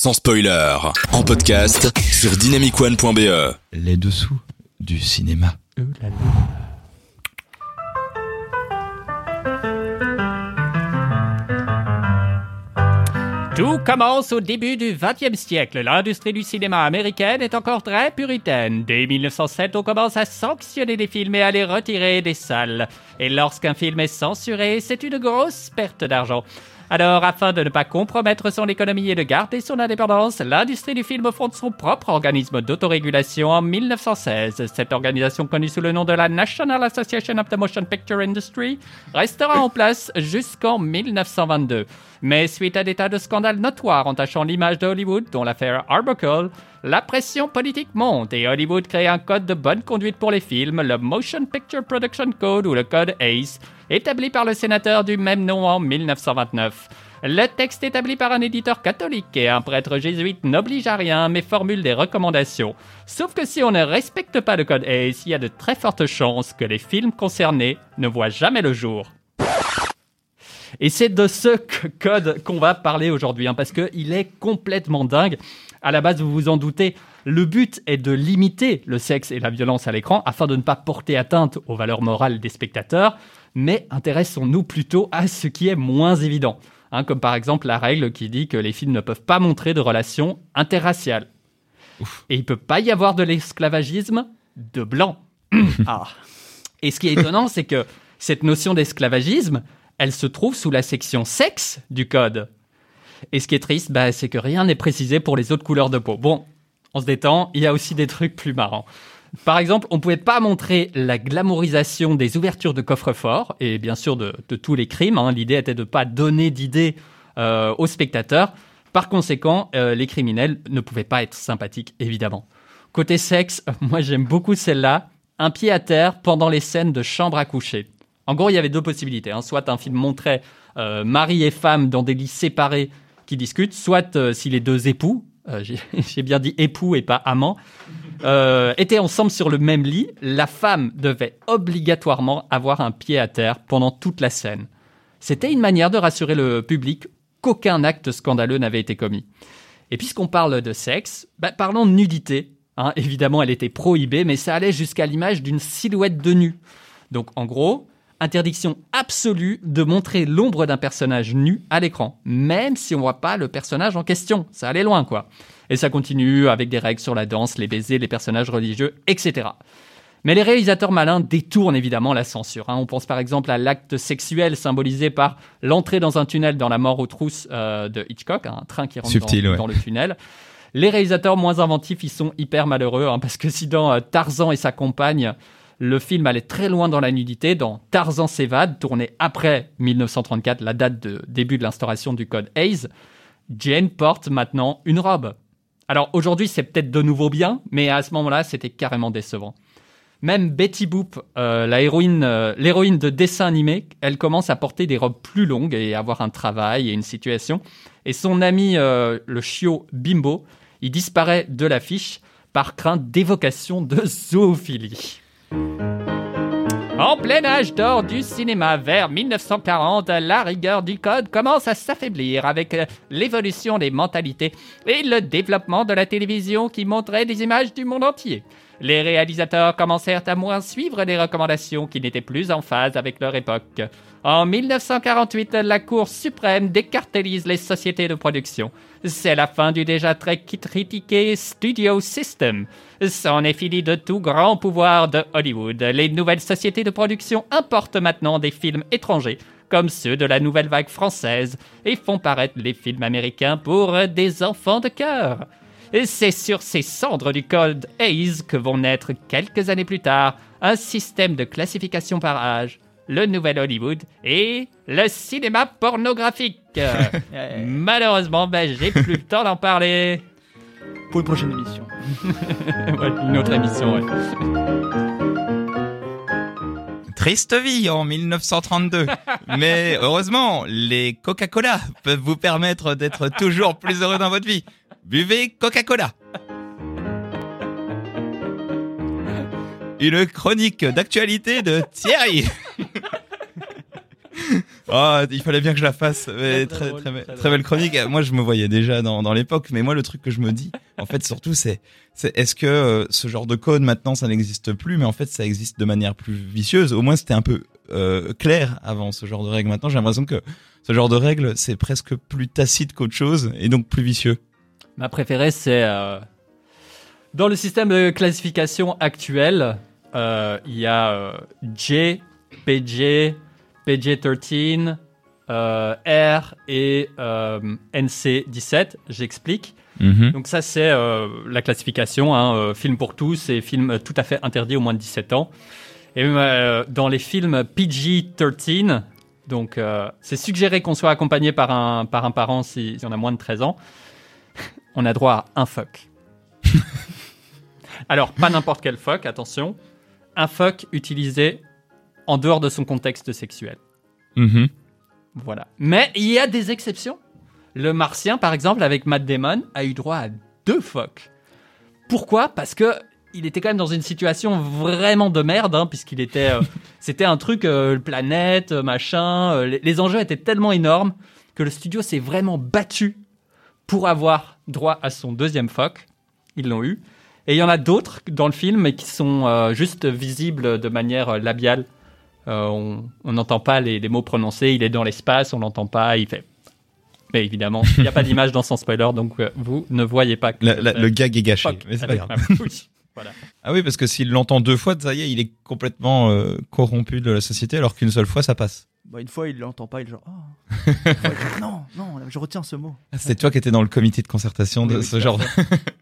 sans spoiler, en podcast sur dynamicone.be. Les dessous du cinéma. Tout commence au début du XXe siècle. L'industrie du cinéma américaine est encore très puritaine. Dès 1907, on commence à sanctionner des films et à les retirer des salles. Et lorsqu'un film est censuré, c'est une grosse perte d'argent. Alors, afin de ne pas compromettre son économie et de garder son indépendance, l'industrie du film fonde son propre organisme d'autorégulation en 1916. Cette organisation, connue sous le nom de la National Association of the Motion Picture Industry, restera en place jusqu'en 1922. Mais suite à des tas de scandales notoires entachant l'image de Hollywood, dont l'affaire Arbuckle, la pression politique monte et Hollywood crée un code de bonne conduite pour les films, le Motion Picture Production Code ou le code ACE, établi par le sénateur du même nom en 1929. Le texte établi par un éditeur catholique et un prêtre jésuite n'oblige à rien mais formule des recommandations. Sauf que si on ne respecte pas le code ACE, il y a de très fortes chances que les films concernés ne voient jamais le jour. Et c'est de ce code qu'on va parler aujourd'hui, hein, parce qu'il est complètement dingue. À la base, vous vous en doutez, le but est de limiter le sexe et la violence à l'écran afin de ne pas porter atteinte aux valeurs morales des spectateurs, mais intéressons-nous plutôt à ce qui est moins évident, hein, comme par exemple la règle qui dit que les films ne peuvent pas montrer de relations interraciales. Et il peut pas y avoir de l'esclavagisme de blanc. ah. Et ce qui est étonnant, c'est que cette notion d'esclavagisme, elle se trouve sous la section sexe du code. Et ce qui est triste, bah, c'est que rien n'est précisé pour les autres couleurs de peau. Bon, on se détend, il y a aussi des trucs plus marrants. Par exemple, on ne pouvait pas montrer la glamourisation des ouvertures de coffre-fort, et bien sûr de, tous les crimes. hein. L'idée était de ne pas donner d'idées euh, aux spectateurs. Par conséquent, euh, les criminels ne pouvaient pas être sympathiques, évidemment. Côté sexe, moi j'aime beaucoup celle-là. Un pied à terre pendant les scènes de chambre à coucher. En gros, il y avait deux possibilités. hein. Soit un film montrait euh, mari et femme dans des lits séparés qui discutent, soit euh, si les deux époux, euh, j'ai bien dit époux et pas amant, euh, étaient ensemble sur le même lit, la femme devait obligatoirement avoir un pied à terre pendant toute la scène. C'était une manière de rassurer le public qu'aucun acte scandaleux n'avait été commis. Et puisqu'on parle de sexe, bah, parlons de nudité. hein. évidemment, elle était prohibée, mais ça allait jusqu'à l'image d'une silhouette de nu. Donc, en gros, interdiction absolue de montrer l'ombre d'un personnage nu à l'écran, même si on voit pas le personnage en question. Ça allait loin, quoi. Et ça continue avec des règles sur la danse, les baisers, les personnages religieux, etc. Mais les réalisateurs malins détournent évidemment la censure. hein. On pense par exemple à l'acte sexuel symbolisé par l'entrée dans un tunnel dans La mort aux trousses euh, de Hitchcock, hein, un train qui rentre Subtil, dans, ouais. dans le tunnel. Les réalisateurs moins inventifs, ils sont hyper malheureux, hein, parce que si dans euh, Tarzan et sa compagne, le film allait très loin dans la nudité, dans Tarzan s'évade, tourné après 1934, la date de début de l'instauration du code Hayes, Jane porte maintenant une robe. Alors aujourd'hui, c'est peut-être de nouveau bien, mais à ce moment-là, c'était carrément décevant. Même Betty Boop, euh, euh, l'héroïne de dessin animé, elle commence à porter des robes plus longues et avoir un travail et une situation. Et son ami, euh, le chiot Bimbo, il disparaît de l'affiche par crainte d'évocation de zoophilie. En plein âge d'or du cinéma vers 1940, la rigueur du code commence à s'affaiblir avec euh, l'évolution des mentalités et le développement de la télévision qui montrait des images du monde entier. Les réalisateurs commencèrent à moins suivre les recommandations qui n'étaient plus en phase avec leur époque. En 1948, la Cour suprême décartélise les sociétés de production. C'est la fin du déjà très critiqué Studio System. C'en est fini de tout grand pouvoir de Hollywood. Les nouvelles sociétés de production importent maintenant des films étrangers, comme ceux de la nouvelle vague française, et font paraître les films américains pour des enfants de cœur. Et C'est sur ces cendres du code Hayes que vont naître quelques années plus tard un système de classification par âge, le nouvel Hollywood et le cinéma pornographique. Euh, Malheureusement, ben, j'ai plus le temps d'en parler. Pour une prochaine émission. Ouais, une autre émission, ouais. Triste vie en 1932. Mais heureusement, les Coca-Cola peuvent vous permettre d'être toujours plus heureux dans votre vie. Buvez Coca-Cola. Une chronique d'actualité de Thierry. Ah, il fallait bien que je la fasse. Mais Très, très, be- belle chronique. Moi, je me voyais déjà dans, dans l'époque, mais moi, le truc que je me dis, en fait, surtout, c'est, c'est est-ce que euh, ce genre de code maintenant, ça n'existe plus, mais en fait, ça existe de manière plus vicieuse? Au moins, c'était un peu euh, clair avant ce genre de règles. Maintenant, j'ai l'impression que ce genre de règles, c'est presque plus tacite qu'autre chose, et donc plus vicieux. Ma préférée, c'est euh, dans le système de classification actuel, euh, il y a euh, J, PG, PG-13, euh, R et euh, NC-17. J'explique. Donc ça, c'est euh, la classification, hein, euh, film pour tous et film tout à fait interdit au moins de 17 ans. Et euh, dans les films PG-13, donc c'est suggéré qu'on soit accompagné par un, par un parent si, si on a moins de 13 ans, on a droit à un fuck. Alors, pas n'importe quel fuck, attention. Un fuck utilisé en dehors de son contexte sexuel. Mhm. Voilà. Mais il y a des exceptions. Le Martien, par exemple, avec Matt Damon, a eu droit à deux fucks. Pourquoi? Parce que il était quand même dans une situation vraiment de merde, hein, puisqu'il était, euh, c'était un truc euh, planète, euh, machin. euh, les, les enjeux étaient tellement énormes que le studio s'est vraiment battu pour avoir droit à son deuxième fuck. Ils l'ont eu. Et il y en a d'autres dans le film, mais qui sont euh, juste visibles de manière euh, labiale. Euh, on n'entend pas les, les mots prononcés. Il est dans l'espace, on l'entend pas. Il fait. Mais évidemment, il n'y a pas d'image dans son spoiler, donc vous ne voyez pas. que La- la- le gag est gâché, mais c'est pas grave. Voilà. Ah oui, parce que s'il l'entend deux fois, ça y est, il est complètement euh, corrompu de la société, alors qu'une seule fois, ça passe. Bah, une fois, il l'entend pas, il est genre, oh. Une fois, il dit, non, non, je retiens ce mot. Ah, C'était toi qui étais dans le comité de concertation de Oui, oui, ce genre de...